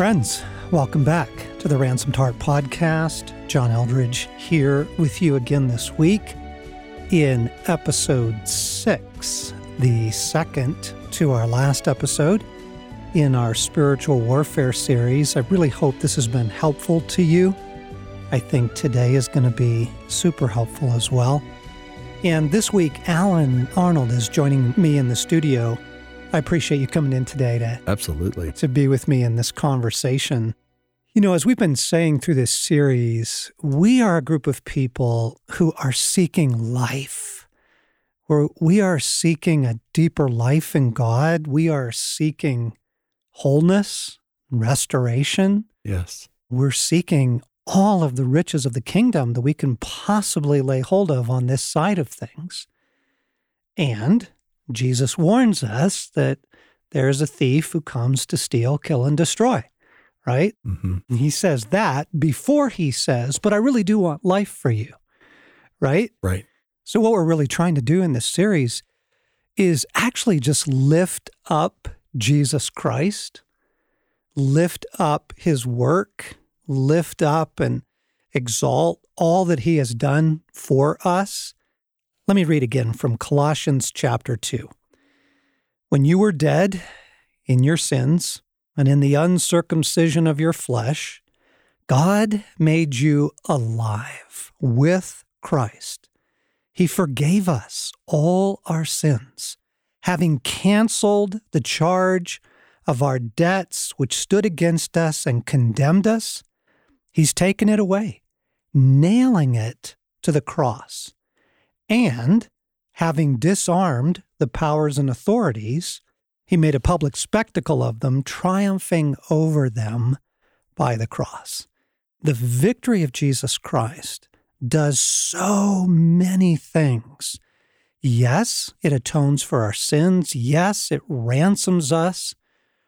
Friends, welcome back to the Ransomed Heart podcast. John Eldredge here with you again this week in episode six, the second to our last episode in our spiritual warfare series. I really hope this has been helpful to you. I think today is going to be super helpful as well. And this week, Allen Arnold is joining me in the studio. I appreciate you coming in today to absolutely to be with me in this conversation. You know, as we've been saying through this series, we are a group of people who are seeking life. Where we are seeking a deeper life in God. We are seeking wholeness, restoration. Yes. We're seeking all of the riches of the kingdom that we can possibly lay hold of on this side of things. And Jesus warns us that there is a thief who comes to steal, kill, and destroy, right? Mm-hmm. He says that before he says, but I really do want life for you, right? Right. So, what we're really trying to do in this series is actually just lift up Jesus Christ, lift up his work, lift up and exalt all that he has done for us. Let me read again from Colossians chapter 2. When you were dead in your sins and in the uncircumcision of your flesh, God made you alive with Christ. He forgave us all our sins, having canceled the charge of our debts which stood against us and condemned us. He's taken it away, nailing it to the cross. And having disarmed the powers and authorities, he made a public spectacle of them, triumphing over them by the cross. The victory of Jesus Christ does so many things. Yes, it atones for our sins. Yes, it ransoms us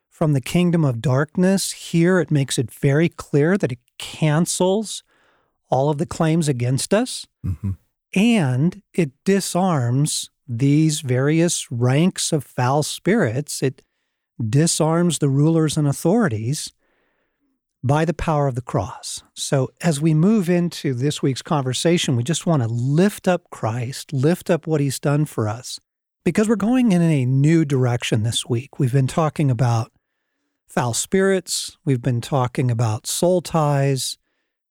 from the kingdom of darkness. Here, it makes it very clear that it cancels all of the claims against us. Mm-hmm. And it disarms these various ranks of foul spirits. It disarms the rulers and authorities by the power of the cross. So, as we move into this week's conversation, we just want to lift up Christ, lift up what he's done for us, because we're going in a new direction this week. We've been talking about foul spirits, we've been talking about soul ties.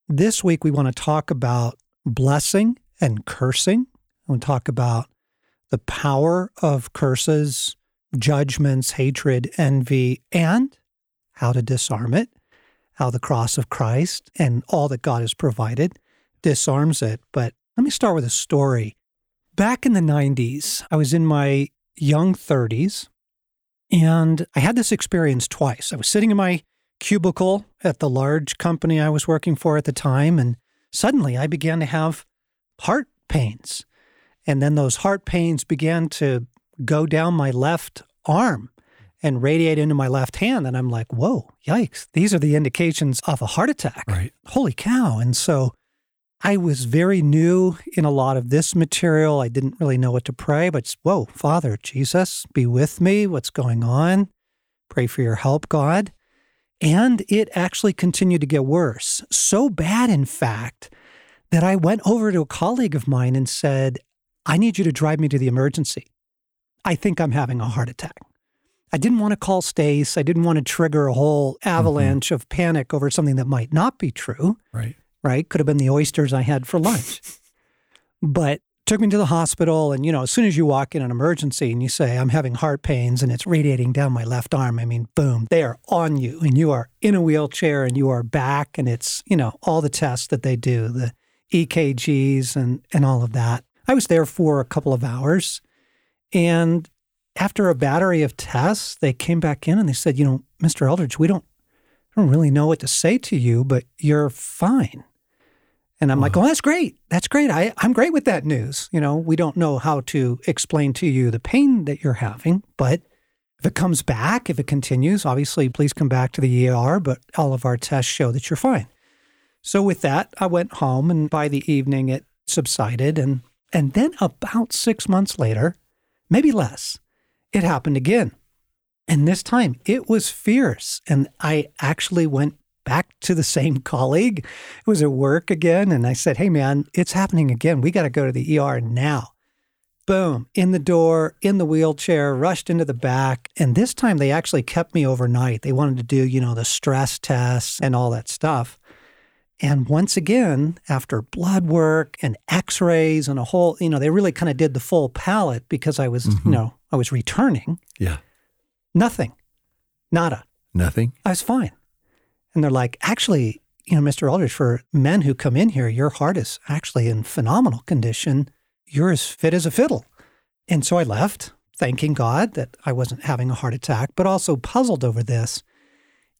This week, we want to talk about blessing and cursing. We want to talk about the power of curses, judgments, hatred, envy, and how to disarm it, how the cross of Christ and all that God has provided disarms it. But let me start with a story. Back in the 90s, I was in my young 30s, and I had this experience twice. I was sitting in my cubicle at the large company I was working for at the time, and suddenly I began to have heart pains. And then those heart pains began to go down my left arm and radiate into my left hand. And I'm like, whoa, yikes. These are the indications of a heart attack. Right. Holy cow. And so I was very new in a lot of this material. I didn't really know what to pray, but whoa, Father, Jesus, be with me. What's going on? Pray for your help, God. And it actually continued to get worse. So bad, in fact, that I went over to a colleague of mine and said, I need you to drive me to the emergency. I think I'm having a heart attack. I didn't want to call Stace. I didn't want to trigger a whole avalanche mm-hmm. of panic over something that might not be true. Right. Right. Could have been the oysters I had for lunch. but took me to the hospital. And, you know, as soon as you walk in an emergency and you say, I'm having heart pains and it's radiating down my left arm, I mean, boom, they are on you and you are in a wheelchair and you are back. And it's, you know, all the tests that they do, the EKGs and, and all of that. I was there for a couple of hours. And after a battery of tests, they came back in and they said, you know, Mr. Eldredge, we don't, don't really know what to say to you, but you're fine. And I'm wow. like, oh, that's great. That's great. I, I'm great with that news. You know, we don't know how to explain to you the pain that you're having, but if it comes back, if it continues, obviously, please come back to the ER, but all of our tests show that you're fine. So with that, I went home and by the evening it subsided and and then about 6 months later, maybe less, it happened again. And this time it was fierce. And I actually went back to the same colleague. It was at work again. And I said, Hey, man, it's happening again. We got to go to the ER now. Boom, in the door, in the wheelchair, rushed into the back. And this time they actually kept me overnight. They wanted to do, you know, the stress tests and all that stuff. And once again, after blood work and x rays and a whole, you know, they really kind of did the full palette because I was, mm-hmm. you know, I was returning. Yeah. Nothing. Nada. Nothing. I was fine. And they're like, actually, you know, Mr. Eldredge, for men who come in here, your heart is actually in phenomenal condition. You're as fit as a fiddle. And so I left, thanking God that I wasn't having a heart attack, but also puzzled over this.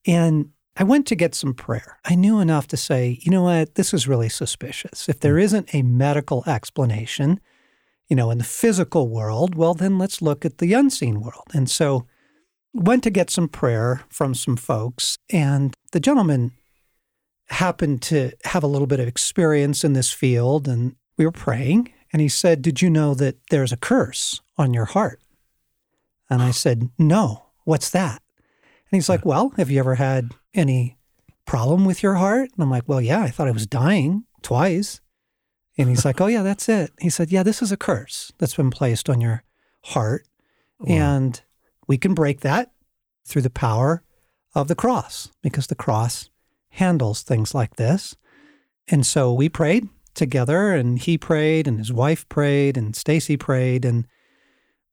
And I went to get some prayer. I knew enough to say, you know what, this is really suspicious. If there hmm. isn't a medical explanation, you know, in the physical world, well, then let's look at the unseen world. And so went to get some prayer from some folks, and the gentleman happened to have a little bit of experience in this field, and we were praying, and he said, Did you know that there's a curse on your heart? And I said, No, what's that? And he's like, Well, have you ever had any problem with your heart? And I'm like, Well, yeah, I thought I was dying twice. And he's like, Oh, yeah, that's it. He said, Yeah, this is a curse that's been placed on your heart. Wow. And we can break that through the power of the cross because the cross handles things like this. And so we prayed together and he prayed and his wife prayed and Stasi prayed and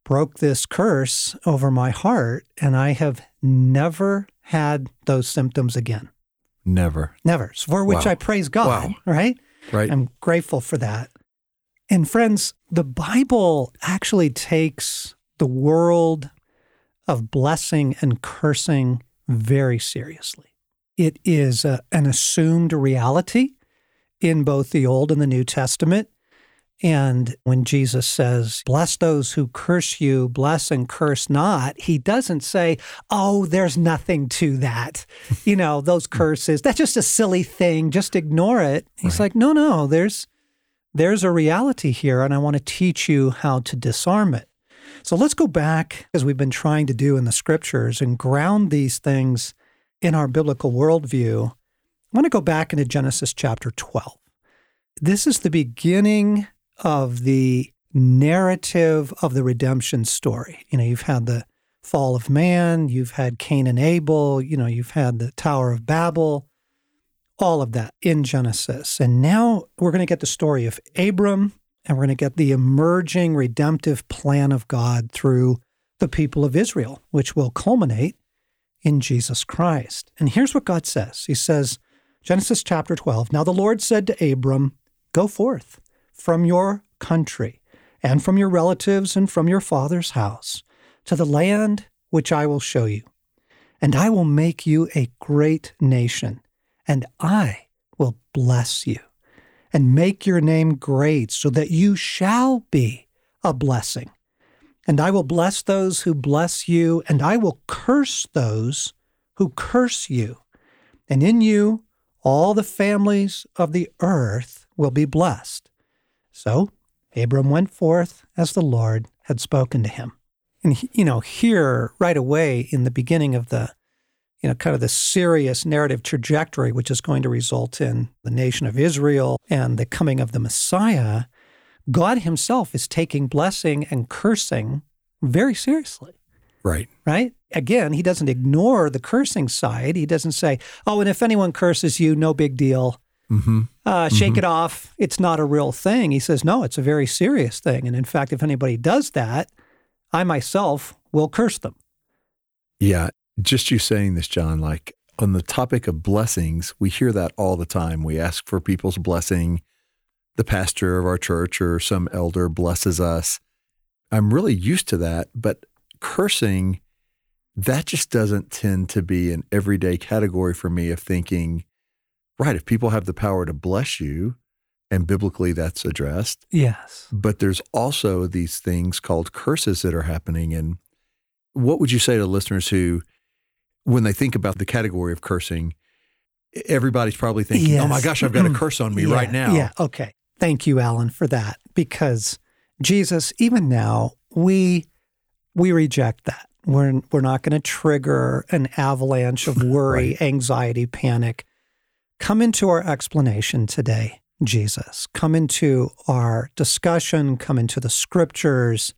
broke this curse over my heart and I have never had those symptoms again. Never. Never. For which wow. I praise God, wow. right? Right. I'm grateful for that. And friends, the Bible actually takes the world of blessing and cursing very seriously. It is a, an assumed reality in both the Old and the New Testament. And when Jesus says, Bless those who curse you, bless and curse not, he doesn't say, Oh, there's nothing to that. you know, those hmm. curses, that's just a silly thing. Just ignore it. He's right. like, No, no, there's there's a reality here, and I want to teach you how to disarm it. So let's go back, as we've been trying to do in the scriptures, and ground these things in our biblical worldview. I want to go back into Genesis chapter 12. This is the beginning of the narrative of the redemption story. You know, you've had the fall of man, you've had Cain and Abel, you know, you've had the Tower of Babel, all of that in Genesis. And now we're going to get the story of Abram and we're going to get the emerging redemptive plan of God through the people of Israel, which will culminate in Jesus Christ. And here's what God says He says, Genesis chapter 12 Now the Lord said to Abram, Go forth from your country and from your relatives and from your father's house to the land which I will show you. And I will make you a great nation, and I will bless you and make your name great, so that you shall be a blessing. And I will bless those who bless you, and I will curse those who curse you. And in you, all the families of the earth will be blessed. So Abram went forth as the Lord had spoken to him. And, you know, here right away in the beginning of the you know, kind of the serious narrative trajectory, which is going to result in the nation of Israel and the coming of the Messiah, God Himself is taking blessing and cursing very seriously. Right. Right? Again, He doesn't ignore the cursing side. He doesn't say, oh, and if anyone curses you, no big deal. Mm-hmm. Uh, shake mm-hmm. it off. It's not a real thing. He says, no, it's a very serious thing. And in fact, if anybody does that, I myself will curse them. Yeah just you saying this, John, like on the topic of blessings, we hear that all the time. We ask for people's blessing. The pastor of our church or some elder blesses us. I'm really used to that, but cursing, that just doesn't tend to be an everyday category for me of thinking, right, if people have the power to bless you, and biblically that's addressed. Yes. But there's also these things called curses that are happening. And what would you say to listeners who when they think about the category of cursing, everybody's probably thinking, yes. oh my gosh, I've got a curse on me yeah, right now. Yeah. Okay. Thank you, Allen, for that. Because Jesus, even now, we we reject that. We're, we're not going to trigger an avalanche of worry, right. anxiety, panic. Come into our explanation today, Jesus. Come into our discussion, come into the scriptures.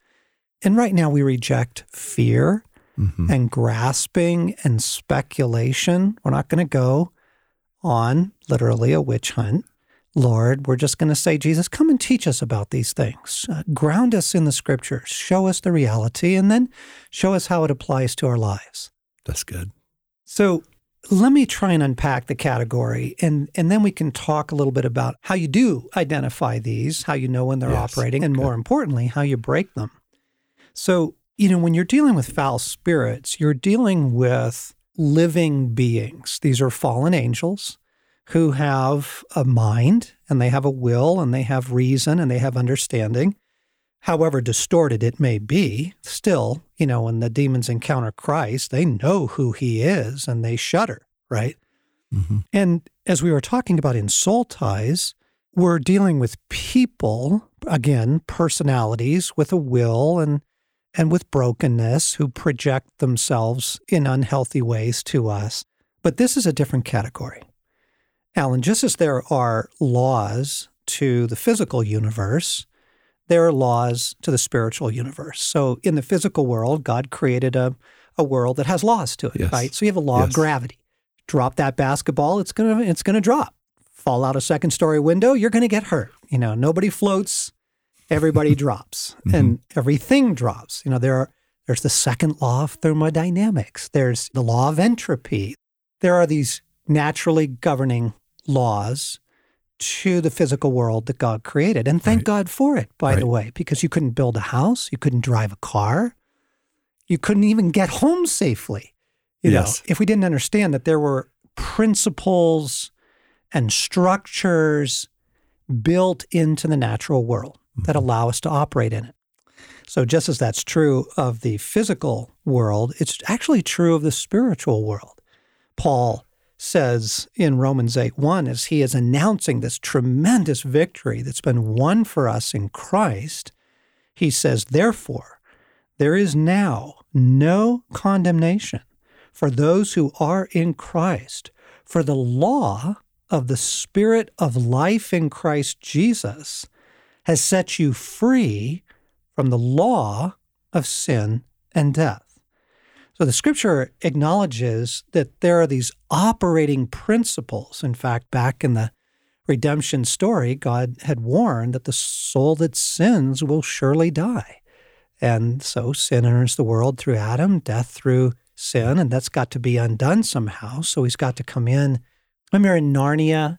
And right now we reject fear mm-hmm. and grasping and speculation. We're not going to go on literally a witch hunt. Lord, we're just going to say, Jesus, come and teach us about these things. Uh, ground us in the scriptures, show us the reality, and then show us how it applies to our lives. That's good. So let me try and unpack the category, and, and then we can talk a little bit about how you do identify these, how you know when they're yes. operating, and more importantly, how you break them. So, you know, when you're dealing with foul spirits, you're dealing with living beings. These are fallen angels who have a mind and they have a will and they have reason and they have understanding. However distorted it may be, still, you know, when the demons encounter Christ, they know who he is and they shudder, right? Mm-hmm. And as we were talking about in soul ties, we're dealing with people, again, personalities with a will and and with brokenness who project themselves in unhealthy ways to us. But this is a different category. Allen, just as there are laws to the physical universe, there are laws to the spiritual universe. So in the physical world, God created a, a world that has laws to it, yes. right? So you have a law yes. of gravity. Drop that basketball, it's gonna it's gonna drop. Fall out a second story window, you're gonna get hurt. You know, nobody floats, everybody drops, mm-hmm. and everything drops. You know, there are there's the second law of thermodynamics. There's the law of entropy. There are these naturally governing laws to the physical world that God created. And thank right. God for it, by right. the way, because you couldn't build a house, you couldn't drive a car, you couldn't even get home safely. You yes. know, if we didn't understand that there were principles and structures built into the natural world that mm-hmm. allow us to operate in it. So, just as that's true of the physical world, it's actually true of the spiritual world. Paul says in Romans 8 1 as he is announcing this tremendous victory that's been won for us in Christ, he says, Therefore, there is now no condemnation for those who are in Christ, for the law of the Spirit of life in Christ Jesus has set you free from the law of sin and death. So the scripture acknowledges that there are these operating principles. In fact, back in the redemption story, God had warned that the soul that sins will surely die. And so sin enters the world through Adam, death through sin, and that's got to be undone somehow. So he's got to come in. Remember in Narnia,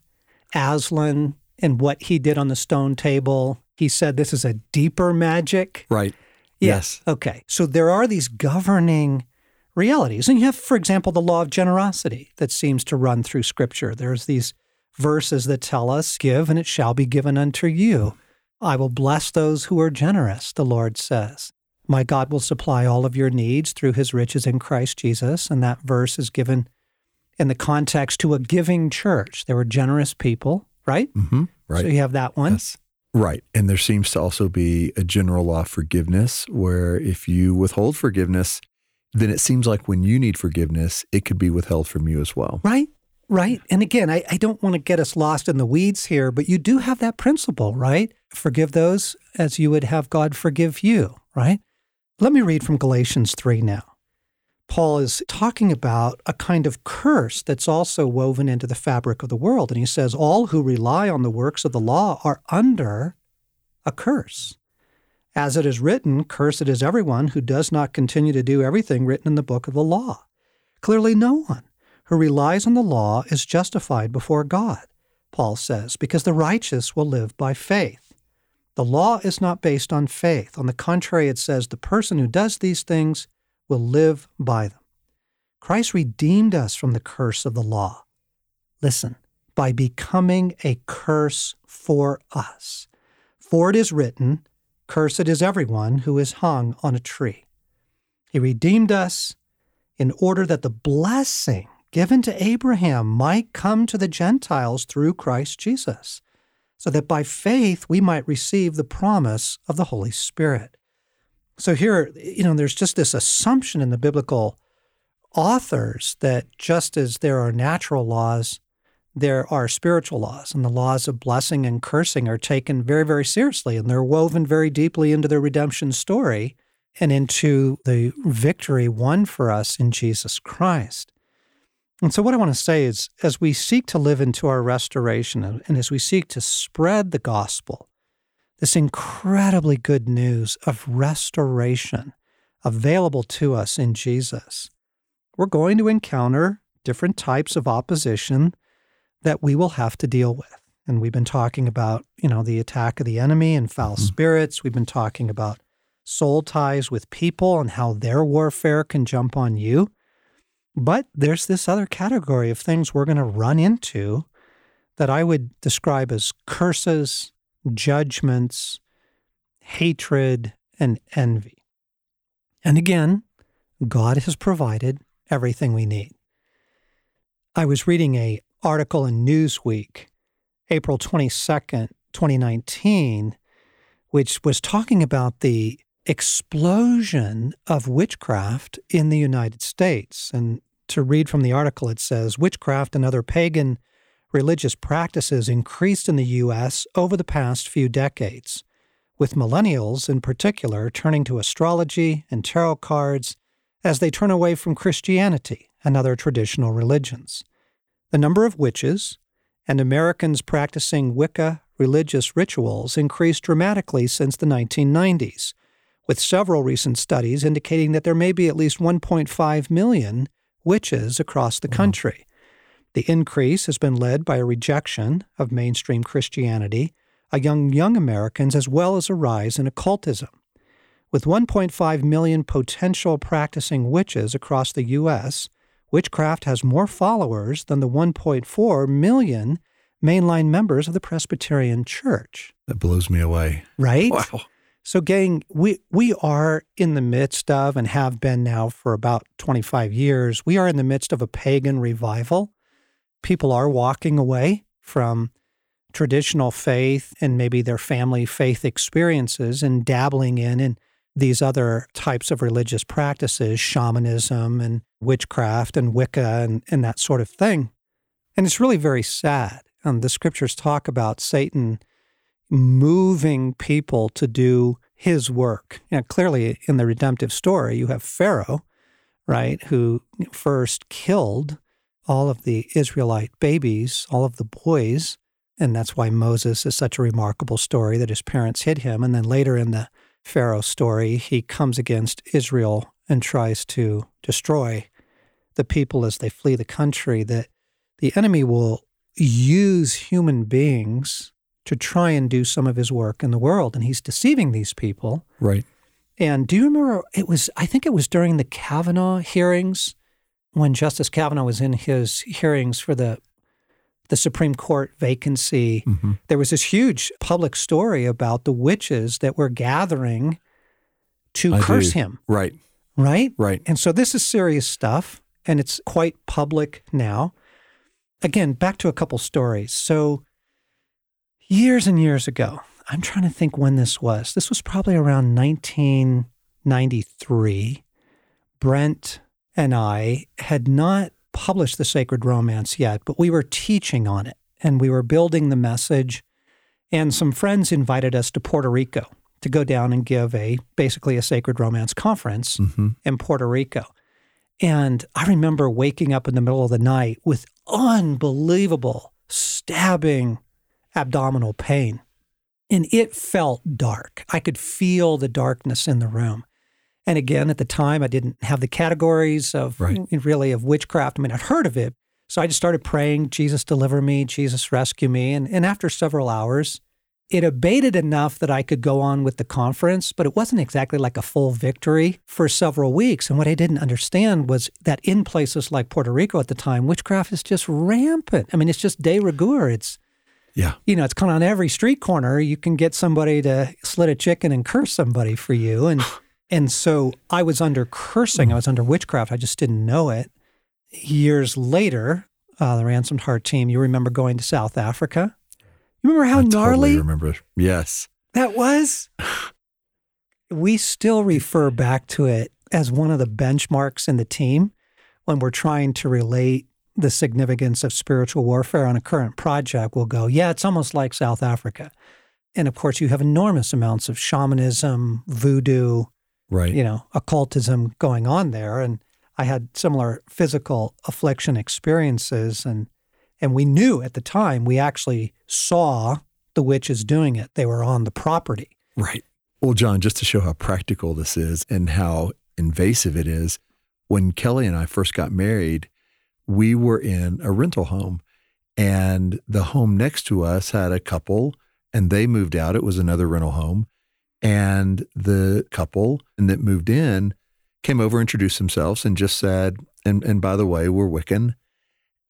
Aslan and what he did on the stone table, he said this is a deeper magic. Right. Yes. yes. Okay. So there are these governing realities. And you have, for example, the law of generosity that seems to run through Scripture. There's these verses that tell us, Give and it shall be given unto you. I will bless those who are generous, the Lord says. My God will supply all of your needs through his riches in Christ Jesus. And that verse is given in the context to a giving church. There were generous people, right? Mm-hmm, right. So you have that one. Yes. Right. And there seems to also be a general law of forgiveness where if you withhold forgiveness, then it seems like when you need forgiveness, it could be withheld from you as well. Right. Right. And again, I, I don't want to get us lost in the weeds here, but you do have that principle, right? Forgive those as you would have God forgive you, right? Let me read from Galatians 3 now. Paul is talking about a kind of curse that's also woven into the fabric of the world. And he says, All who rely on the works of the law are under a curse. As it is written, Cursed is everyone who does not continue to do everything written in the book of the law. Clearly, no one who relies on the law is justified before God, Paul says, because the righteous will live by faith. The law is not based on faith. On the contrary, it says the person who does these things will live by them. Christ redeemed us from the curse of the law. Listen, by becoming a curse for us. For it is written, Cursed is everyone who is hung on a tree. He redeemed us in order that the blessing given to Abraham might come to the Gentiles through Christ Jesus, so that by faith we might receive the promise of the Holy Spirit. So here, you know, there's just this assumption in the biblical authors that just as there are natural laws, there are spiritual laws, and the laws of blessing and cursing are taken very, very seriously, and they're woven very deeply into the redemption story and into the victory won for us in Jesus Christ. And so, what I want to say is, as we seek to live into our restoration and as we seek to spread the gospel, this incredibly good news of restoration available to us in Jesus, we're going to encounter different types of opposition that we will have to deal with. And we've been talking about, you know, the attack of the enemy and foul mm-hmm. spirits. We've been talking about soul ties with people and how their warfare can jump on you. But there's this other category of things we're going to run into that I would describe as curses, judgments, hatred, and envy. And again, God has provided everything we need. I was reading a article in Newsweek, April 22nd, 2019, which was talking about the explosion of witchcraft in the United States. And to read from the article, it says witchcraft and other pagan religious practices increased in the U.S. over the past few decades, with millennials in particular turning to astrology and tarot cards as they turn away from Christianity and other traditional religions. The number of witches and Americans practicing Wicca religious rituals increased dramatically since the 1990s, with several recent studies indicating that there may be at least 1.5 million witches across the country. The increase has been led by a rejection of mainstream Christianity among young Americans as well as a rise in occultism. With 1.5 million potential practicing witches across the U.S., witchcraft has more followers than the 1.4 million mainline members of the Presbyterian Church. That blows me away. Right? Wow. So, gang, we, we are in the midst of, and have been now for about 25 years, we are in the midst of a pagan revival. People are walking away from traditional faith and maybe their family faith experiences and dabbling in and these other types of religious practices, shamanism and witchcraft and Wicca and, and that sort of thing. And it's really very sad. Um, the scriptures talk about Satan moving people to do his work. And clearly, in the redemptive story, you have Pharaoh, right, who first killed all of the Israelite babies, all of the boys. And that's why Moses is such a remarkable story that his parents hid him. And then later in the Pharaoh story, he comes against Israel and tries to destroy the people as they flee the country. That the enemy will use human beings to try and do some of his work in the world. And he's deceiving these people. Right. And do you remember it was, I think it was during the Kavanaugh hearings when Justice Kavanaugh was in his hearings for the the Supreme Court vacancy, mm-hmm. there was this huge public story about the witches that were gathering to I curse do. him. Right. Right? Right. And so this is serious stuff and it's quite public now. Again, back to a couple stories. So years and years ago, I'm trying to think when this was. This was probably around 1993. Brent and I had not published the sacred romance yet, but we were teaching on it and we were building the message. And some friends invited us to Puerto Rico to go down and give a basically a sacred romance conference mm-hmm. in Puerto Rico. And I remember waking up in the middle of the night with unbelievable stabbing abdominal pain. And it felt dark. I could feel the darkness in the room. And again, at the time, I didn't have the categories of right. really of witchcraft. I mean, I'd heard of it. So I just started praying, Jesus, deliver me, Jesus, rescue me. And, and after several hours, it abated enough that I could go on with the conference, but it wasn't exactly like a full victory for several weeks. And what I didn't understand was that in places like Puerto Rico at the time, witchcraft is just rampant. I mean, it's just de rigueur. It's, yeah. You know, it's kind of on every street corner. You can get somebody to slit a chicken and curse somebody for you. And And so I was under cursing, I was under witchcraft. I just didn't know it. Years later, uh, the Ransomed Heart team, you remember going to South Africa? You remember how I gnarly? Totally remember. Yes. That was? we still refer back to it as one of the benchmarks in the team when we're trying to relate the significance of spiritual warfare on a current project. We'll go, yeah, it's almost like South Africa. And of course, you have enormous amounts of shamanism, voodoo, Right. you know, occultism going on there. And I had similar physical affliction experiences and and we knew at the time we actually saw the witches doing it. They were on the property. Right. Well, John, just to show how practical this is and how invasive it is, when Kelly and I first got married, we were in a rental home and the home next to us had a couple and they moved out. It was another rental home. And the couple that moved in came over, introduced themselves, and just said, and, and by the way, we're Wiccan.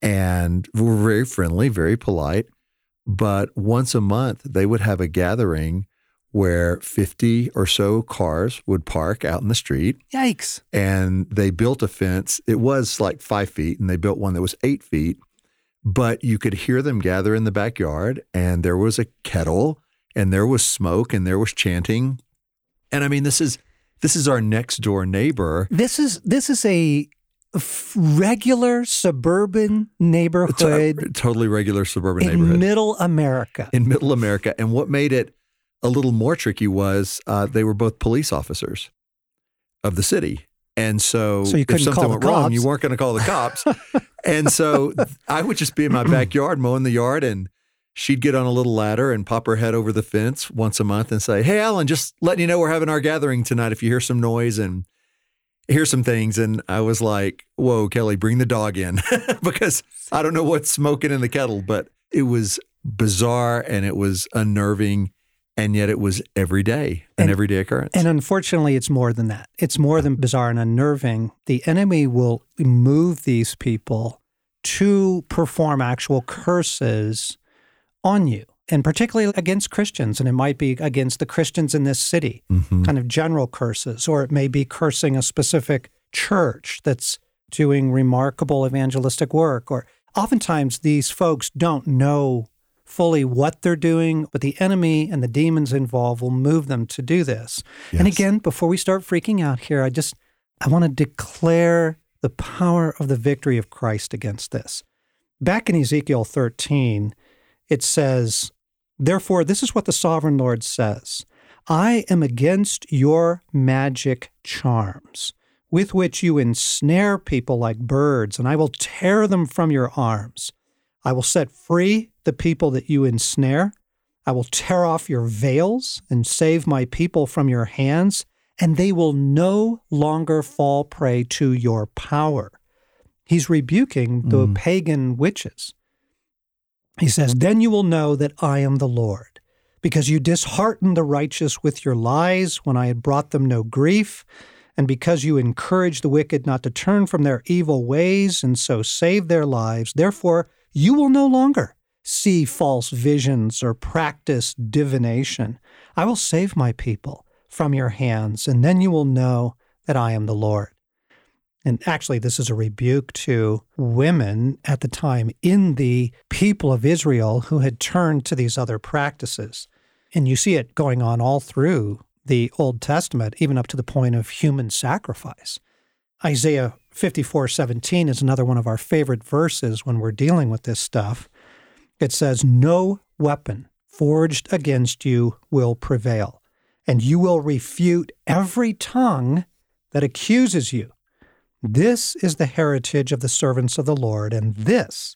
And we're very friendly, very polite. But once a month, they would have a gathering where 50 or so cars would park out in the street Yikes. and they built a fence. It was like five feet, and they built one that was eight feet. But you could hear them gather in the backyard, and there was a kettle, and there was smoke, and there was chanting. And I mean, this is this is our next door neighbor. This is this is a f- regular suburban neighborhood To- totally regular suburban neighborhood. in middle America. in middle America. And what made it a little more tricky was uh, they were both police officers of the city. And so, So if something went wrong, you weren't going to call the cops. and so I would just be in my backyard mowing the yard and she'd get on a little ladder and pop her head over the fence once a month and say, Hey, Allen, just letting you know we're having our gathering tonight. If you hear some noise and hear some things. And I was like, Whoa, Kelly, bring the dog in because I don't know what's smoking in the kettle, but it was bizarre and it was unnerving. And yet it was every day, an And- everyday occurrence. And unfortunately, it's more than that. It's more than bizarre and unnerving. The enemy will move these people to perform actual curses on you, and particularly against Christians. And it might be against the Christians in this city, Mhm. kind of general curses, or it may be cursing a specific church that's doing remarkable evangelistic work. Or oftentimes, these folks don't know fully what they're doing, but the enemy and the demons involved will move them to do this. And again, before we start freaking out here, I just I want to declare the power of the victory of Christ against this. Back in Ezekiel 13, it says, Therefore, this is what the sovereign Lord says I am against your magic charms, with which you ensnare people like birds, and I will tear them from your arms. I will set free the people that you ensnare. I will tear off your veils and save my people from your hands, and they will no longer fall prey to your power. He's rebuking the Mm. pagan witches. He says, Then you will know that I am the Lord, because you disheartened the righteous with your lies when I had brought them no grief, and because you encouraged the wicked not to turn from their evil ways and so save their lives. Therefore, you will no longer see false visions or practice divination. I will save my people from your hands, and then you will know that I am the Lord. And actually, this is a rebuke to women at the time in the people of Israel who had turned to these other practices. And you see it going on all through the Old Testament, even up to the point of human sacrifice. Isaiah 54 17 is another one of our favorite verses when we're dealing with this stuff. It says, No weapon forged against you will prevail, and you will refute every tongue that accuses you. This is the heritage of the servants of the Lord, and this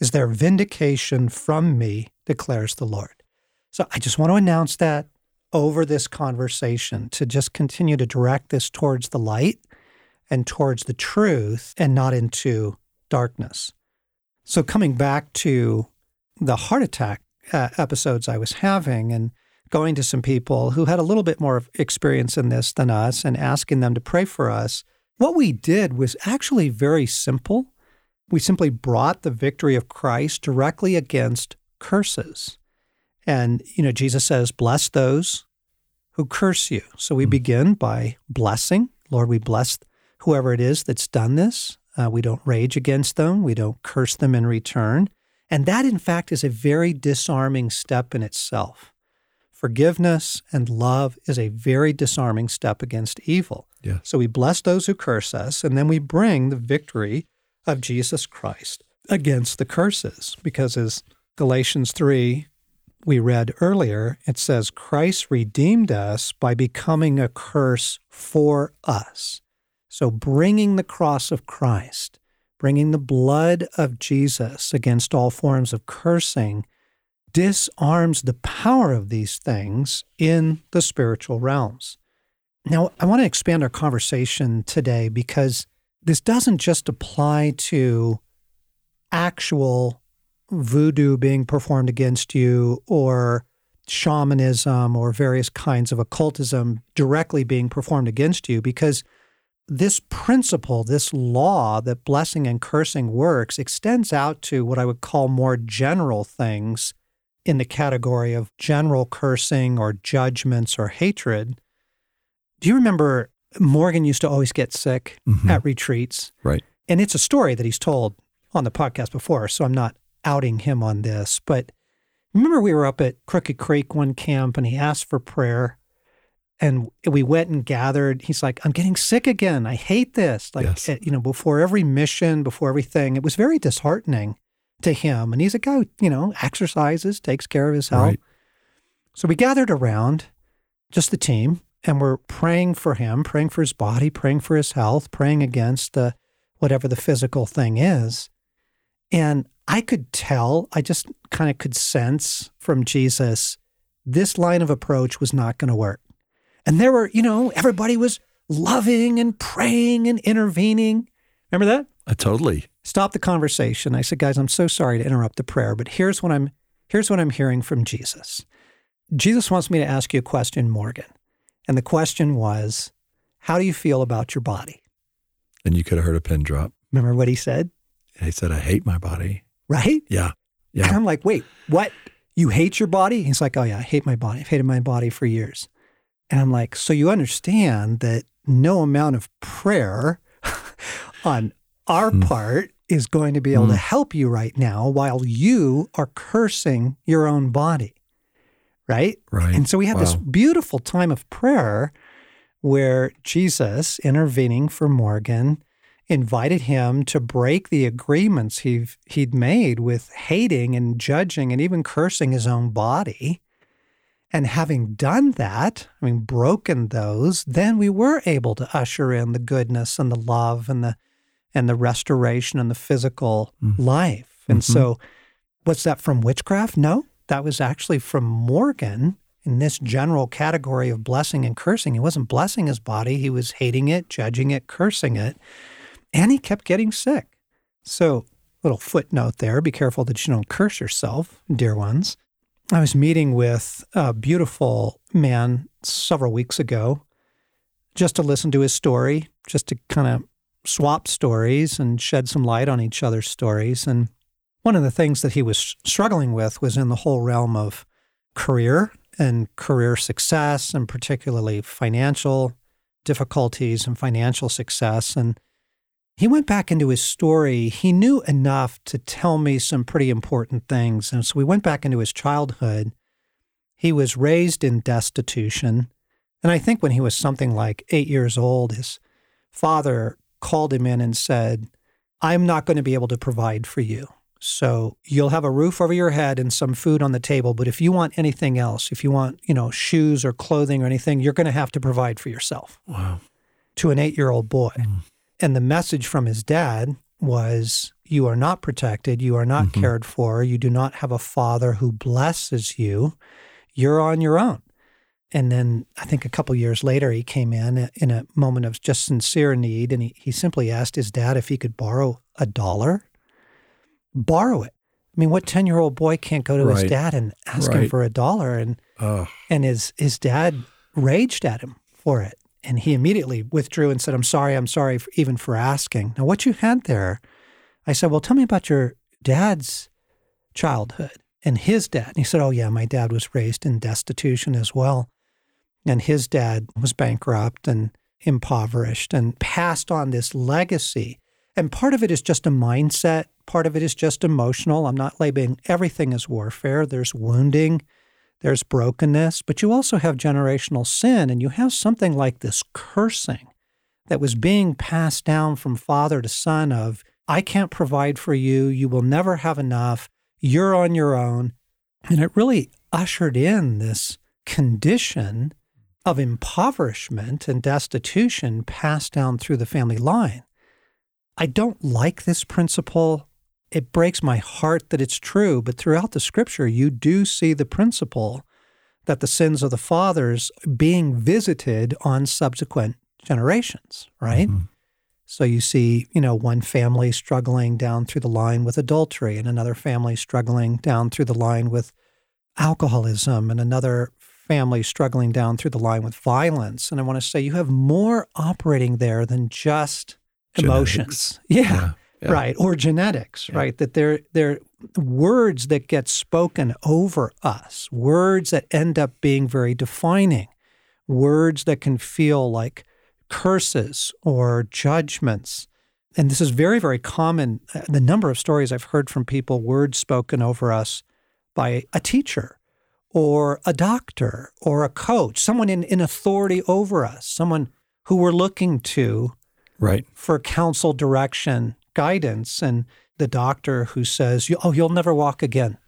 is their vindication from me, declares the Lord. So I just want to announce that over this conversation to just continue to direct this towards the light and towards the truth and not into darkness. So, coming back to the heart attack uh, episodes I was having and going to some people who had a little bit more experience in this than us and asking them to pray for us, what we did was actually very simple. We simply brought the victory of Christ directly against curses. And, you know, Jesus says, bless those who curse you. So we begin by blessing. Lord, we bless whoever it is that's done this. Uh, we don't rage against them, we don't curse them in return. And that, in fact, is a very disarming step in itself Forgiveness and love is a very disarming step against evil. Yeah. So we bless those who curse us, and then we bring the victory of Jesus Christ against the curses. Because as Galatians 3 we read earlier, it says, Christ redeemed us by becoming a curse for us. So bringing the cross of Christ, bringing the blood of Jesus against all forms of cursing, disarms the power of these things in the spiritual realms. Now, I want to expand our conversation today because this doesn't just apply to actual voodoo being performed against you or shamanism or various kinds of occultism directly being performed against you because this principle, this law that blessing and cursing works, extends out to what I would call more general things in the category of general cursing or judgments or hatred. Do you remember Morgan used to always get sick Mhm. at retreats? Right. And it's a story that he's told on the podcast before, so I'm not outing him on this. But remember, we were up at Crooked Creek one camp and he asked for prayer. And we went and gathered. He's like, I'm getting sick again. I hate this. Like, Yes. eh, you know, before every mission, before everything, it was very disheartening to him. And he's a guy who, you know, exercises, takes care of his health. Right. So we gathered around, just the team, and we're praying for him, praying for his body, praying for his health, praying against the whatever the physical thing is. And I could tell, I just kind of could sense from Jesus, this line of approach was not going to work. And there were, you know, everybody was loving and praying and intervening. Remember that? Uh, totally. Stop the conversation. I said, guys, I'm so sorry to interrupt the prayer, but here's what I'm here's what I'm hearing from Jesus. Jesus wants me to ask you a question, Morgan. And the question was, how do you feel about your body? And you could have heard a pin drop. Remember what he said? He said, I hate my body. Right? Yeah. Yeah. And I'm like, wait, what? You hate your body? He's like, oh, yeah, I hate my body. I've hated my body for years. And I'm like, so you understand that no amount of prayer on our Hmm. part is going to be able to Hmm. help you right now while you are cursing your own body. Right? Right. And so we have this beautiful time of prayer where Jesus, intervening for Morgan, invited him to break the agreements he he'd made with hating and judging and even cursing his own body. And having done that, I mean, broken those, then we were able to usher in the goodness and the love and the and the restoration and the physical Mm. life. And Mhm. so what's that from witchcraft? No, that was actually from Morgan in this general category of blessing and cursing. He wasn't blessing his body, he was hating it, judging it, cursing it, and he kept getting sick. So, little footnote there be careful that you don't curse yourself, dear ones. I was meeting with a beautiful man several weeks ago just to listen to his story, just to kind of swap stories and shed some light on each other's stories. And one of the things that he was struggling with was in the whole realm of career and career success, and particularly financial difficulties and financial success. And he went back into his story. He knew enough to tell me some pretty important things. And so we went back into his childhood. He was raised in destitution. And I think when he was something like eight years old, his father called him in and said, I'm not going to be able to provide for you. So you'll have a roof over your head and some food on the table. But if you want anything else, if you want, you know, shoes or clothing or anything, you're going to have to provide for yourself Wow. to an eight year old boy. Mm. And the message from his dad was you are not protected, you are not Mhm. cared for, you do not have a father who blesses you, you're on your own. And then I think a couple years later, he came in in a moment of just sincere need and he, he simply asked his dad if he could borrow a dollar. Borrow it. I mean, what 10 year old boy can't go to his dad and ask him for a dollar? And and his his dad raged at him for it. And he immediately withdrew and said i'm sorry i'm sorry for, even for asking. Now what you had there i said well tell me about your dad's childhood and his dad. And he said oh yeah my dad was raised in destitution as well and his dad was bankrupt and impoverished and passed on this legacy. And part of it is just a mindset. Part of it is just emotional. I'm not labeling everything as warfare. There's wounding. There's brokenness, but you also have generational sin, and you have something like this cursing that was being passed down from father to son of, I can't provide for you, you will never have enough, you're on your own. And it really ushered in this condition of impoverishment and destitution passed down through the family line. I don't like this principle. It breaks my heart that it's true, but throughout the scripture, you do see the principle that the sins of the fathers being visited on subsequent generations, right? Mm-hmm. So you see, you know, one family struggling down through the line with adultery and another family struggling down through the line with alcoholism and another family struggling down through the line with violence. And I want to say you have more operating there than just genetics. emotions. Yeah, yeah, yeah. Right. Or genetics, yeah. right? That they're they're words that get spoken over us, words that end up being very defining, words that can feel like curses or judgments. And this is very, very common. Uh, the number of stories I've heard from people, words spoken over us by a teacher or a doctor or a coach, someone in, in authority over us, someone who we're looking to right. for counsel, direction, guidance. And the doctor who says, Oh, you'll never walk again.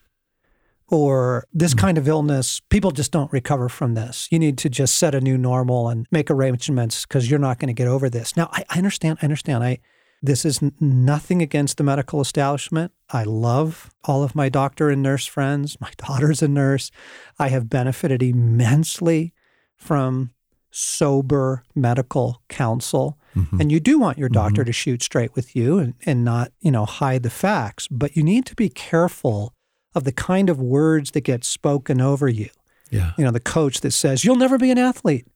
Or this mm-hmm. kind of illness, people just don't recover from this. You need to just set a new normal and make arrangements because you're not going to get over this. Now, I, I understand. I understand. I this is nothing against the medical establishment. I love all of my doctor and nurse friends. My daughter's a nurse. I have benefited immensely from sober medical counsel. Mm-hmm. And you do want your doctor mm-hmm. to shoot straight with you and, and not, you know, hide the facts. But you need to be careful of the kind of words that get spoken over you. Yeah. You know, the coach that says, You'll never be an athlete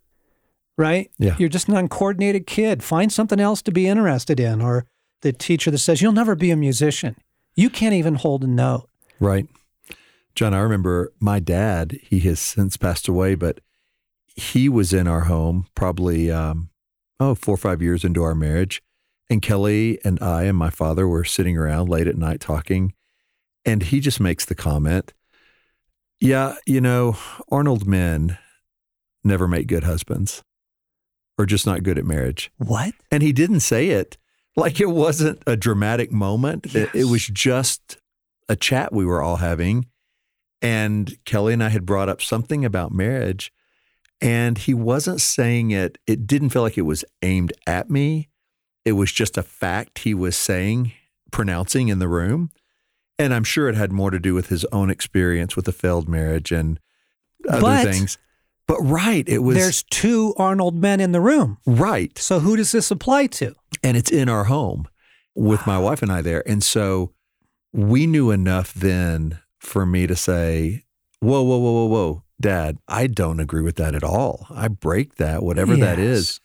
right? Yeah. You're just an uncoordinated kid. Find something else to be interested in. Or the teacher that says, you'll never be a musician. You can't even hold a note. Right. John, I remember my dad, he has since passed away, but he was in our home probably, um, oh, four or five years into our marriage. And Kelly and I and my father were sitting around late at night talking. And he just makes the comment, yeah, you know, Arnold men never make good husbands or just not good at marriage. What? And he didn't say it like it wasn't a dramatic moment. Yes. It, it, was just a chat we were all having. And Kelly and I had brought up something about marriage, and he wasn't saying it, it didn't feel like it was aimed at me. It was just a fact he was saying, pronouncing in the room. And I'm sure it had more to do with his own experience with a failed marriage and other but, things. But right, it was. There's two Arnold men in the room. Right. So who does this apply to? And it's in our home with wow. my wife and I there. And so we knew enough then for me to say, whoa, whoa, whoa, whoa, whoa, dad, I don't agree with that at all. I break that, whatever yes. that is.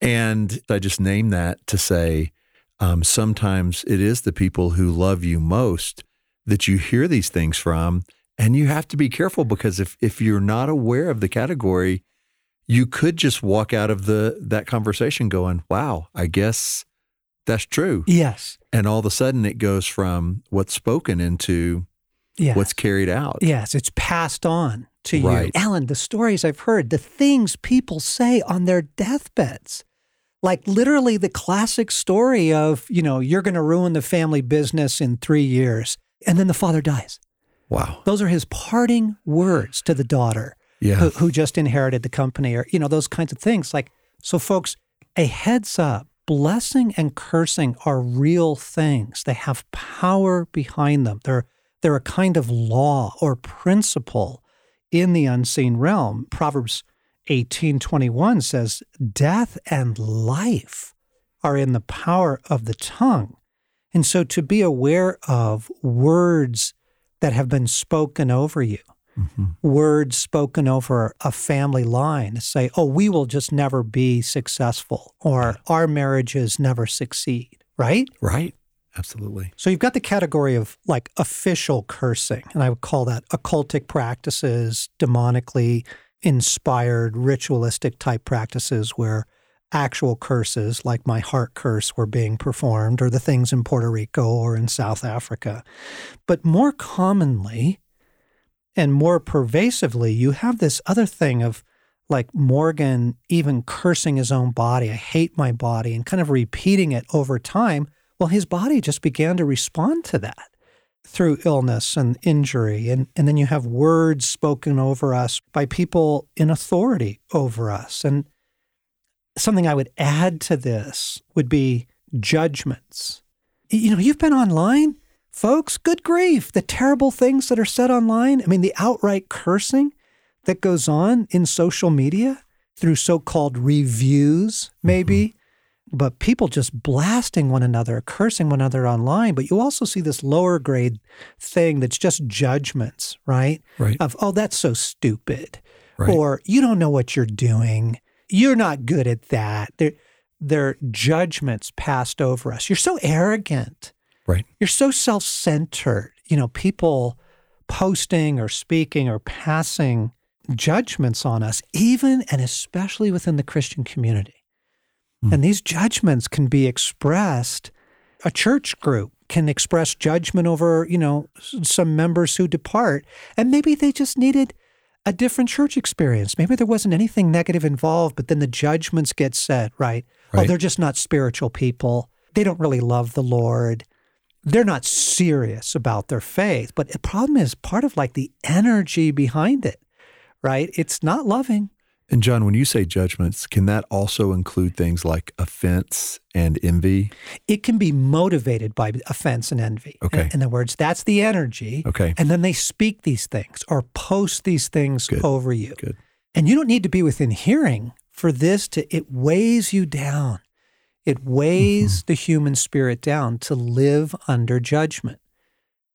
And I just name that to say, um, sometimes it is the people who love you most that you hear these things from and you have to be careful because if, if you're not aware of the category, you could just walk out of the that conversation going, "Wow, I guess that's true." Yes. And all of a sudden it goes from what's spoken into yes. what's carried out. Yes, it's passed on to right. you. Allen, the stories I've heard, the things people say on their deathbeds. Like literally the classic story of, you know, you're going to ruin the family business in 3 years and then the father dies. Wow. Those are his parting words to the daughter yeah. who, who just inherited the company or, you know, those kinds of things. Like, so folks, a heads up blessing and cursing are real things. They have power behind them. They're, they're a kind of law or principle in the unseen realm. Proverbs 18:21 says, "Death and life are in the power of the tongue." And so to be aware of words that have been spoken over you. Mm-hmm. Words spoken over a family line to say, oh, we will just never be successful or our marriages never succeed, right? Right. Absolutely. So you've got the category of like official cursing, and I would call that occultic practices, demonically inspired, ritualistic type practices where actual curses, like my heart curse, were being performed, or the things in Puerto Rico or in South Africa. But more commonly, And more pervasively, you have this other thing of like Morgan even cursing his own body. I hate my body and kind of repeating it over time. Well, his body just began to respond to that through illness and injury. And, and then you have words spoken over us by people in authority over us. And something I would add to this would be judgments. You know, you've been online, folks, good grief, the terrible things that are said online. I mean, the outright cursing that goes on in social media through so called reviews, maybe. Mm-hmm but people just blasting one another, cursing one another online. But you also see this lower grade thing that's just judgments, right? Right. Of, oh, that's so stupid. Right. Or you don't know what you're doing. You're not good at that. They're, they're judgments passed over us. You're so arrogant. Right. You're so self centered. You know, people posting or speaking or passing judgments on us, even and especially within the Christian community. Mm. And these judgments can be expressed. A church group can express judgment over, you know, some members who depart. And maybe they just needed a different church experience. Maybe there wasn't anything negative involved, but then the judgments get set, right? Oh, right. Oh, they're just not spiritual people. They don't really love the Lord. They're not serious about their faith. But the problem is part of like the energy behind it, right? It's not loving. And John, when you say judgments, can that also include things like offense and envy? It can be motivated by offense and envy. Okay. In, other words, that's the energy. Okay. And then they speak these things or post these things Good. over you. Good. And you don't need to be within hearing for this to, it weighs you down. It weighs mm-hmm. the human spirit down to live under judgment.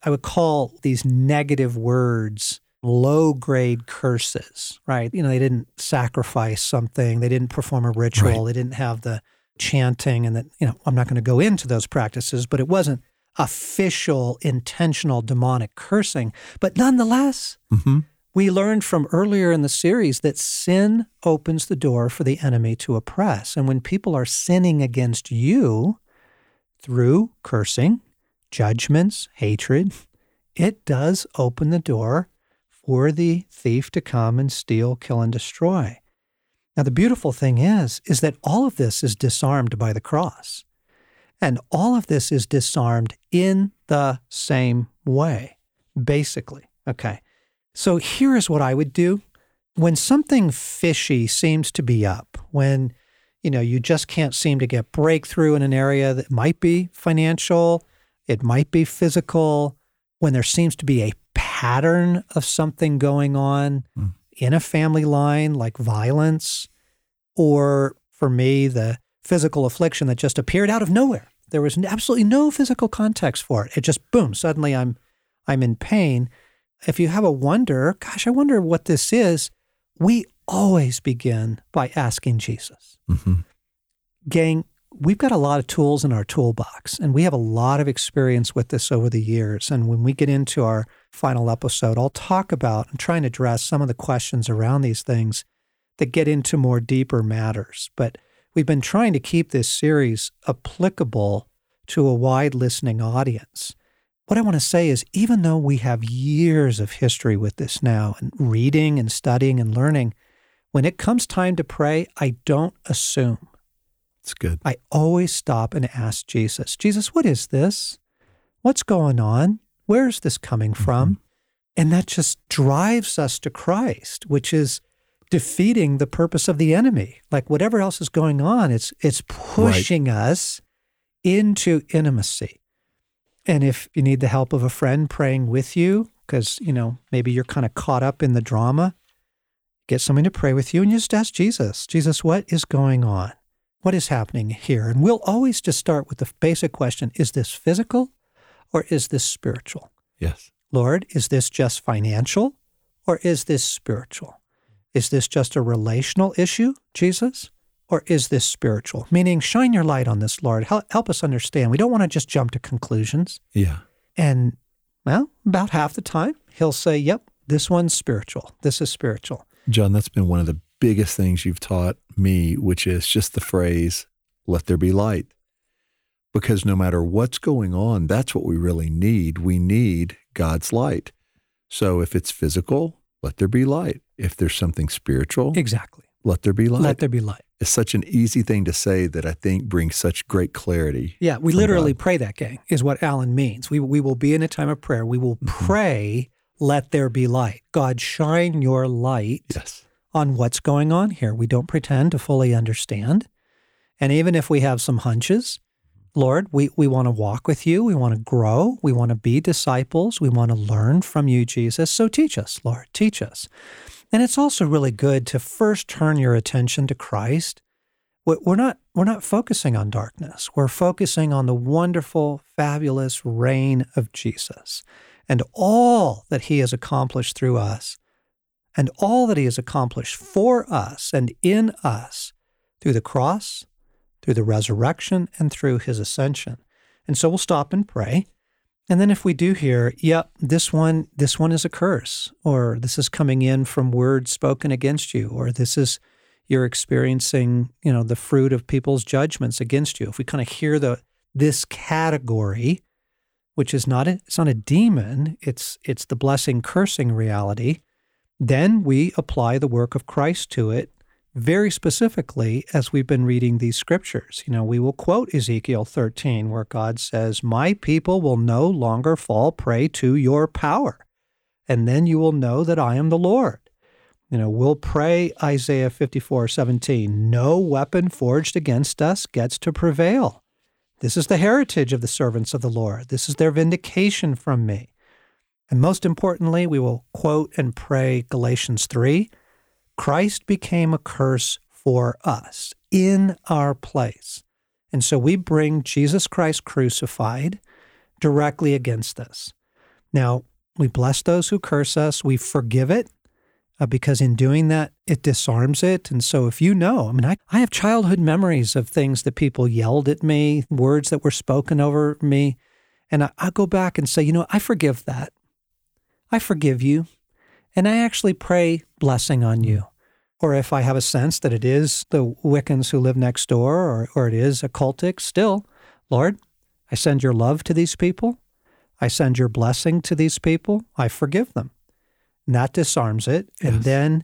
I would call these negative words low grade curses, right? You know, they didn't sacrifice something, they didn't perform a ritual, right. they didn't have the chanting, and that, you know, I'm not going to go into those practices, but it wasn't official, intentional demonic cursing. But nonetheless, mm-hmm. we learned from earlier in the series that sin opens the door for the enemy to oppress. And when people are sinning against you through cursing, judgments, hatred, it does open the door for the thief to come and steal, kill, and destroy. Now, the beautiful thing is, is that all of this is disarmed by the cross. And all of this is disarmed in the same way, basically. Okay. So here is what I would do. When something fishy seems to be up, when you know you just can't seem to get breakthrough in an area that might be financial, it might be physical, when there seems to be a pattern of something going on mm. in a family line, like violence, or for me, the physical affliction that just appeared out of nowhere. There was absolutely no physical context for it. It just boom, suddenly I'm I'm in pain. If you have a wonder, gosh, I wonder what this is, we always begin by asking Jesus. Mm-hmm. Gang, we've got a lot of tools in our toolbox and we have a lot of experience with this over the years. And when we get into our final episode, I'll talk about and try and address some of the questions around these things that get into more deeper matters. But we've been trying to keep this series applicable to a wide listening audience. What I want to say is, even though we have years of history with this now and reading and studying and learning, when it comes time to pray, I don't assume. It's good. I always stop and ask Jesus, Jesus, what is this? What's going on? Where's this coming from? Mm-hmm. And that just drives us to Christ, which is defeating the purpose of the enemy. Like whatever else is going on, it's it's pushing right. us into intimacy. And if you need the help of a friend praying with you, because you know maybe you're kind of caught up in the drama, get someone to pray with you and you just ask Jesus, Jesus, what is going on? What is happening here? And we'll always just start with the basic question is this physical or is this spiritual? Yes. Lord, is this just financial or is this spiritual? Is this just a relational issue, Jesus? Or is this spiritual? Meaning, shine your light on this, Lord. Help, help us understand. We don't want to just jump to conclusions. Yeah. And, well, about half the time, he'll say, yep, this one's spiritual. This is spiritual. John, that's been one of the biggest things you've taught me, which is just the phrase, let there be light. Because no matter what's going on, that's what we really need. We need God's light. So if it's physical, let there be light. If there's something spiritual, Exactly. let there be light. Let there be light. it's such an easy thing to say that I think brings such great clarity. Yeah, we literally God. pray that, gang, is what Allen means. We, we will be in a time of prayer. We will Mm-hmm. pray, let there be light. God, shine your light Yes. On what's going on here. We don't pretend to fully understand. And even if we have some hunches, Lord, we, we want to walk with you. We want to grow. We want to be disciples. We want to learn from you, Jesus. So teach us, Lord, teach us. And it's also really good to first turn your attention to Christ. We- We're not, we're not focusing on darkness. We're focusing on the wonderful, fabulous reign of Jesus and all that he has accomplished through us and all that he has accomplished for us and in us through the cross, through the resurrection, and through his ascension. And so we'll stop and pray. And then if we do hear, yep, this one, this one is a curse, or this is coming in from words spoken against you, or this is you're experiencing, you know, the fruit of people's judgments against you. If we kind of hear the this category, which is not a, it's not a demon, it's it's the blessing cursing reality, then we apply the work of Christ to it very specifically as we've been reading these scriptures. You know, we will quote Ezekiel 13 where God says, "My people will no longer fall prey to your power, and then you will know that I am the Lord." You know, we'll pray Isaiah 54, 17, no weapon forged against us gets to prevail. This is the heritage of the servants of the Lord. This is their vindication from me. And most importantly, we will quote and pray Galatians 3 Christ became a curse for us in our place. And so we bring Jesus Christ crucified directly against this. Now, we bless those who curse us, we forgive it. uh, because in doing that, it disarms it. And so, if you know, I mean, I, I have childhood memories of things that people yelled at me, words that were spoken over me. And I, I go back and say, you know, I forgive that. I forgive you. And I actually pray blessing on you. Or if I have a sense that it is the Wiccans who live next door or, or it is occultic, still, Lord, I send your love to these people. I send your blessing to these people. I forgive them. And that disarms it. And then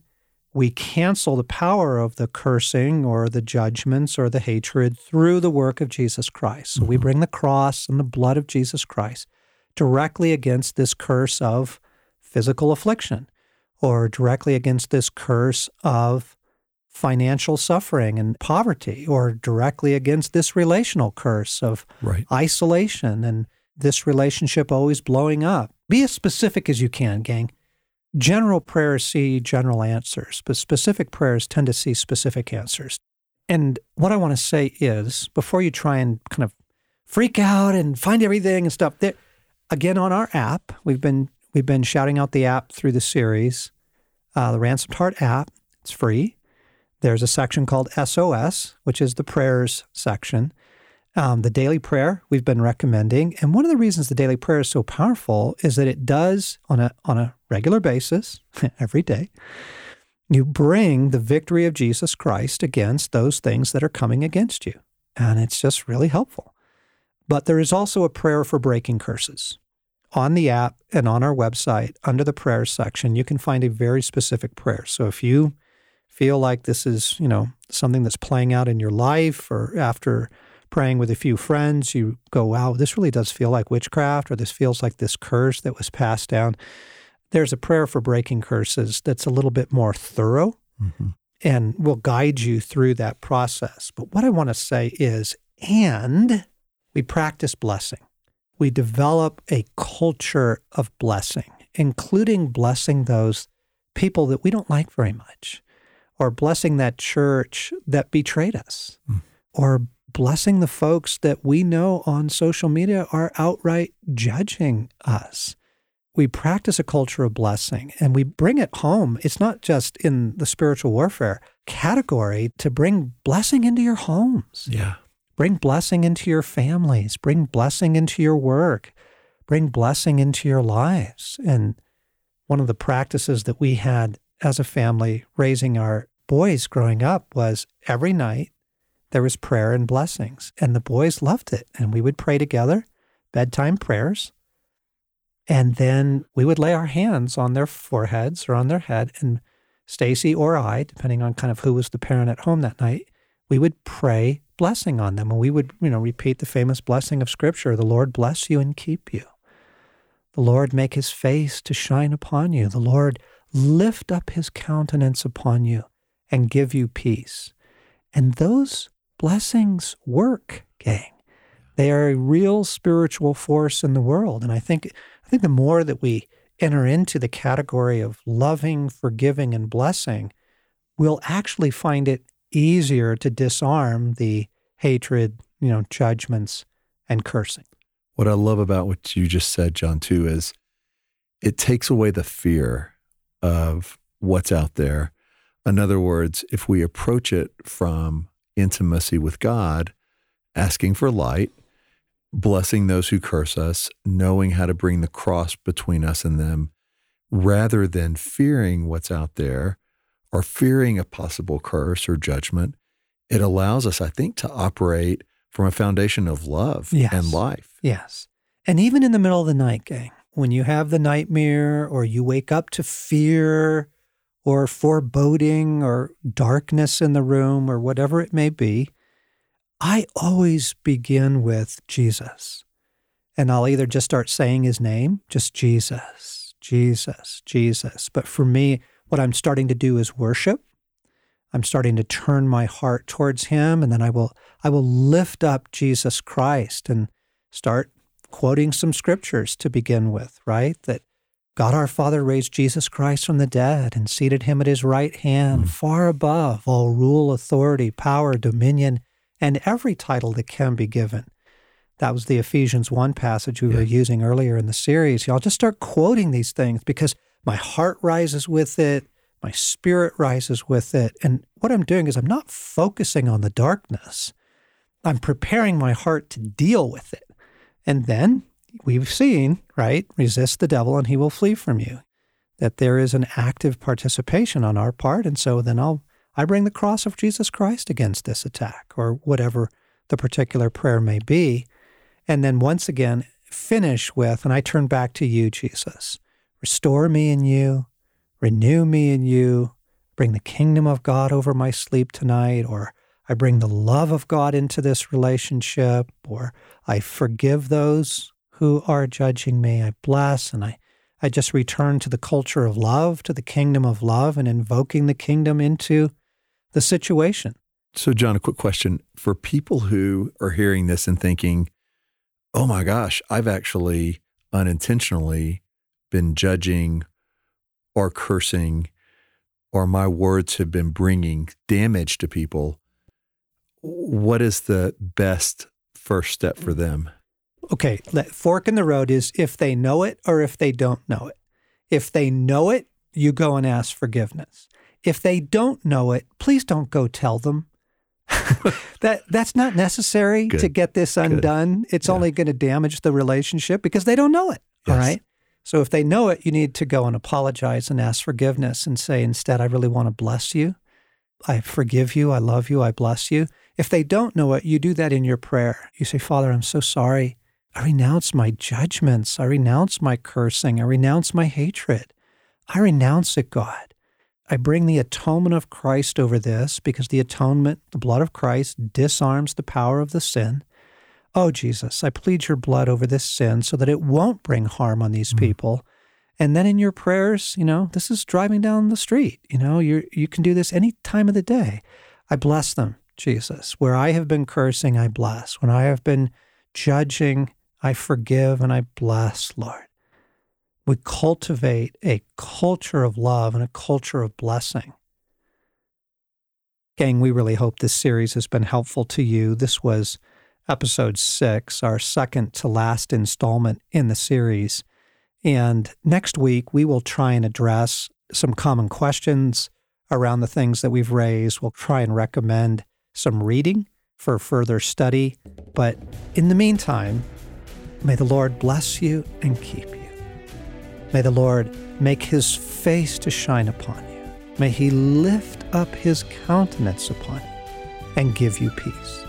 we cancel the power of the cursing or the judgments or the hatred through the work of Jesus Christ. So we mm-hmm. bring the cross and the blood of Jesus Christ directly against this curse of physical affliction or directly against this curse of financial suffering and poverty or directly against this relational curse of Right. isolation and this relationship always blowing up. Be as specific as you can, gang. General prayers see general answers, but specific prayers tend to see specific answers. And what I want to say is before you try and kind of freak out and find everything and stuff, there, again on our app, we've been we've been shouting out the app through the series, uh, the Ransomed Heart app. It's free. There's a section called SOS, which is the prayers section. Um, the daily prayer we've been recommending, and one of the reasons the daily prayer is so powerful is that it does on a on a regular basis every day. You bring the victory of Jesus Christ against those things that are coming against you, and it's just really helpful. But there is also a prayer for breaking curses. On the app and on our website, under the prayers section, you can find a very specific prayer. So if you feel like this is, you know, something that's playing out in your life or after praying with a few friends, you go, wow, this really does feel like witchcraft, or this feels like this curse that was passed down. There's a prayer for breaking curses that's a little bit more thorough Mhm. and will guide you through that process. But what I want to say is, and we practice blessing. We develop a culture of blessing, including blessing those people that we don't like very much, or blessing that church that betrayed us, Mm. or blessing the folks that we know on social media are outright judging us. We practice a culture of blessing and we bring it home. It's not just in the spiritual warfare category to bring blessing into your homes. Yeah. Bring blessing into your families, bring blessing into your work, bring blessing into your lives. And one of the practices that we had as a family raising our boys growing up was every night there was prayer and blessings, and the boys loved it. And we would pray together, bedtime prayers. And then we would lay our hands on their foreheads or on their head. And Stasi or I, depending on kind of who was the parent at home that night, we would pray blessing on them. And we would, you know, repeat the famous blessing of Scripture the Lord bless you and keep you. The Lord make his face to shine upon you. The Lord lift up his countenance upon you and give you peace. And those blessings work, gang. They are a real spiritual force in the world. And I think I think the more that we enter into the category of loving, forgiving, and blessing, we'll actually find it easier to disarm the hatred, you know, judgments and cursing. What I love about what you just said, John, too, is it takes away the fear of what's out there. In other words, if we approach it from intimacy with God, asking for light, blessing those who curse us, knowing how to bring the cross between us and them, rather than fearing what's out there or fearing a possible curse or judgment, it allows us, I think, to operate from a foundation of love yes. and life. Yes. And even in the middle of the night, gang, when you have the nightmare or you wake up to fear or foreboding or darkness in the room or whatever it may be, I always begin with Jesus. And I'll either just start saying his name, just Jesus, Jesus, Jesus. But for me, what I'm starting to do is worship. I'm starting to turn my heart towards him and then I will I will lift up Jesus Christ and start quoting some scriptures to begin with, right? That God our Father raised Jesus Christ from the dead and seated him at his right hand, mm. far above all rule, authority, power, dominion, and every title that can be given. That was the Ephesians 1 passage we yeah. were using earlier in the series. Y'all just start quoting these things because my heart rises with it, my spirit rises with it. And what I'm doing is I'm not focusing on the darkness, I'm preparing my heart to deal with it. And then we've seen, right? Resist the devil and he will flee from you. That there is an active participation on our part. And so then I'll I bring the cross of Jesus Christ against this attack, or whatever the particular prayer may be. And then once again, finish with, and I turn back to you, Jesus. Restore me in you, renew me in you, bring the kingdom of God over my sleep tonight, or I bring the love of God into this relationship, or I forgive those who are judging me. I bless and I, I just return to the culture of love, to the kingdom of love, and invoking the kingdom into the situation. So, John, a quick question for people who are hearing this and thinking, oh my gosh, I've actually unintentionally been judging or cursing, or my words have been bringing damage to people what is the best first step for mm. them? Okay, that fork in the road is if they know it or if they don't know it. If they know it, you go and ask forgiveness. If they don't know it, please don't go tell them. that that's not necessary Good. to get this undone. Good. It's yeah. only going to damage the relationship because they don't know it. Yes. All right. So if they know it, you need to go and apologize and ask forgiveness and say, instead, I really want to bless you. I forgive you. I love you. I bless you. If they don't know it, you do that in your prayer. You say, Father, I'm so sorry. I renounce my judgments. I renounce my cursing. I renounce my hatred. I renounce it, God. I bring the atonement of Christ over this because the atonement, the blood of Christ, disarms the power of the sin. Oh, Jesus, I plead your blood over this sin so that it won't bring harm on these mm. people. And then in your prayers, you know, this is driving down the street. You know, you you can do this any time of the day. I bless them. Jesus. Where I have been cursing, I bless. When I have been judging, I forgive and I bless, Lord. We cultivate a culture of love and a culture of blessing. Gang, we really hope this series has been helpful to you. This was episode six, our second to last installment in the series. And next week, we will try and address some common questions around the things that we've raised. We'll try and recommend some reading for further study. But in the meantime, may the Lord bless you and keep you. May the Lord make his face to shine upon you. May he lift up his countenance upon you and give you peace.